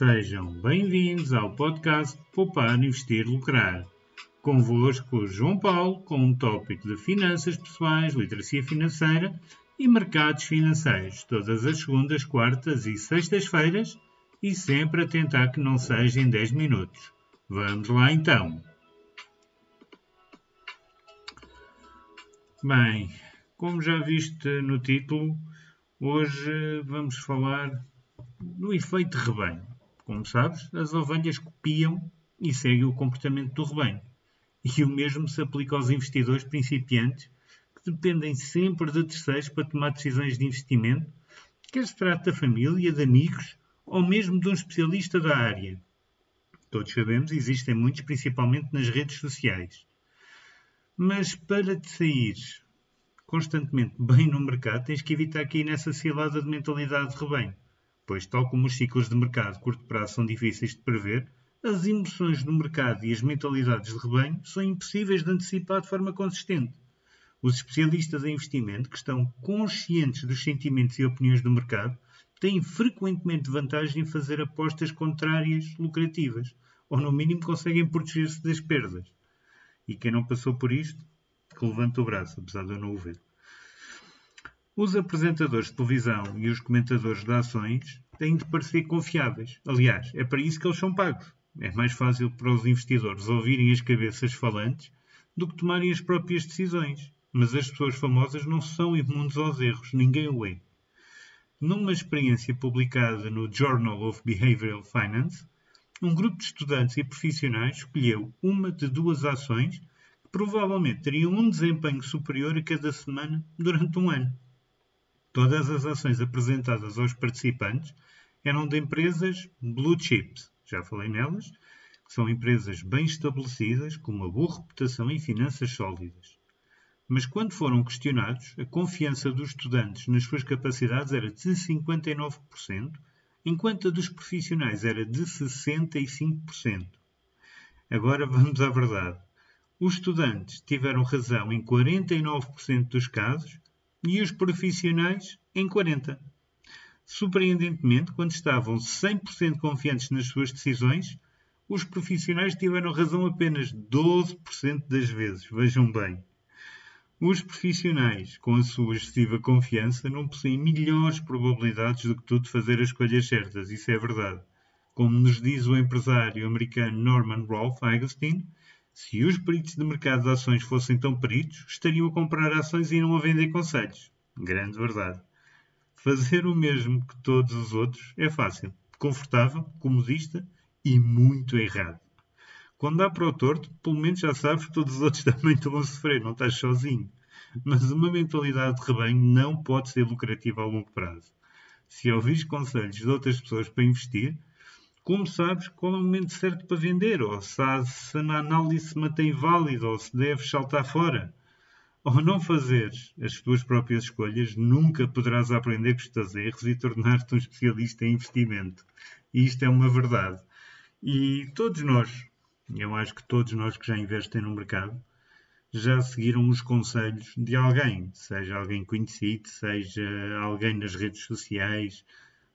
Sejam bem-vindos ao podcast Poupar, Investir, Lucrar. Convosco, João Paulo, com um tópico de finanças pessoais, literacia financeira e mercados financeiros, todas as segundas, quartas e sextas-feiras, e sempre a tentar que não seja em 10 minutos. Vamos lá então. Bem, como já viste no título, hoje vamos falar do efeito rebanho. Como sabes, as ovelhas copiam e seguem o comportamento do rebanho. E o mesmo se aplica aos investidores principiantes que dependem sempre de terceiros para tomar decisões de investimento, quer se trate da família, de amigos ou mesmo de um especialista da área. Todos sabemos, existem muitos, principalmente nas redes sociais. Mas para te sair constantemente bem no mercado, tens que evitar cair nessa cilada de mentalidade de rebanho pois, tal como os ciclos de mercado de curto prazo são difíceis de prever, as emoções do mercado e as mentalidades de rebanho são impossíveis de antecipar de forma consistente. Os especialistas em investimento, que estão conscientes dos sentimentos e opiniões do mercado, têm frequentemente vantagem em fazer apostas contrárias lucrativas, ou no mínimo conseguem proteger-se das perdas. E quem não passou por isto, que levanta o braço, apesar de eu não o ver. Os apresentadores de televisão e os comentadores de ações têm de parecer confiáveis. Aliás, é para isso que eles são pagos. É mais fácil para os investidores ouvirem as cabeças falantes do que tomarem as próprias decisões. Mas as pessoas famosas não são imunes aos erros, ninguém o é. Numa experiência publicada no Journal of Behavioral Finance, um grupo de estudantes e profissionais escolheu uma de duas ações que provavelmente teriam um desempenho superior a cada semana durante um ano. Todas as ações apresentadas aos participantes eram de empresas blue chips, já falei nelas, que são empresas bem estabelecidas, com uma boa reputação e finanças sólidas. Mas quando foram questionados, a confiança dos estudantes nas suas capacidades era de 59%, enquanto a dos profissionais era de 65%. Agora vamos à verdade. Os estudantes tiveram razão em 49% dos casos e os profissionais em 40%. Surpreendentemente, quando estavam 100% confiantes nas suas decisões, os profissionais tiveram razão apenas 12% das vezes. Vejam bem. Os profissionais, com a sua excessiva confiança, não possuem melhores probabilidades do que tu de fazer as escolhas certas. Isso é verdade. Como nos diz o empresário americano Norman Rolfe Agustin, se os peritos de mercado de ações fossem tão peritos, estariam a comprar ações e não a vender conselhos. Grande verdade. Fazer o mesmo que todos os outros é fácil, confortável, comodista e muito errado. Quando dá para o torto, pelo menos já sabes que todos os outros também estão a sofrer, não estás sozinho. Mas uma mentalidade de rebanho não pode ser lucrativa a longo prazo. Se ouvires conselhos de outras pessoas para investir, como sabes qual é o momento certo para vender, ou se a, se análise se mantém válida, ou se deves saltar fora. Ao não fazeres as tuas próprias escolhas, nunca poderás aprender com os teus erros e tornar-te um especialista em investimento. E isto é uma verdade. E todos nós, eu acho que todos nós que já investem no mercado, já seguiram os conselhos de alguém, seja alguém conhecido, seja alguém nas redes sociais,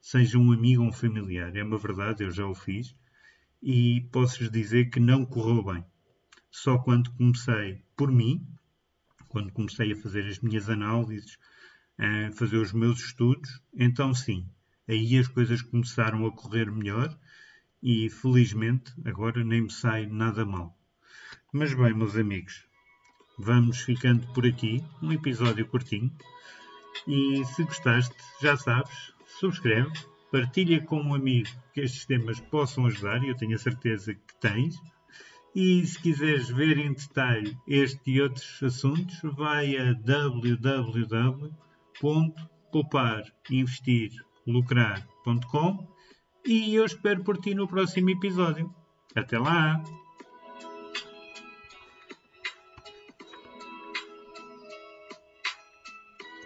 seja um amigo ou um familiar. É uma verdade, eu já o fiz e posso-vos dizer que não correu bem. Só quando comecei por mim, quando comecei a fazer as minhas análises, a fazer os meus estudos, então sim, aí as coisas começaram a correr melhor e felizmente agora nem me sai nada mal. Mas bem, meus amigos, vamos ficando por aqui, um episódio curtinho. E se gostaste, já sabes, subscreve, partilha com um amigo que estes temas possam ajudar, e eu tenho a certeza que tens. E se quiseres ver em detalhe este e outros assuntos, vai a www.pouparinvestirlucrar.com e eu espero por ti no próximo episódio. Até lá!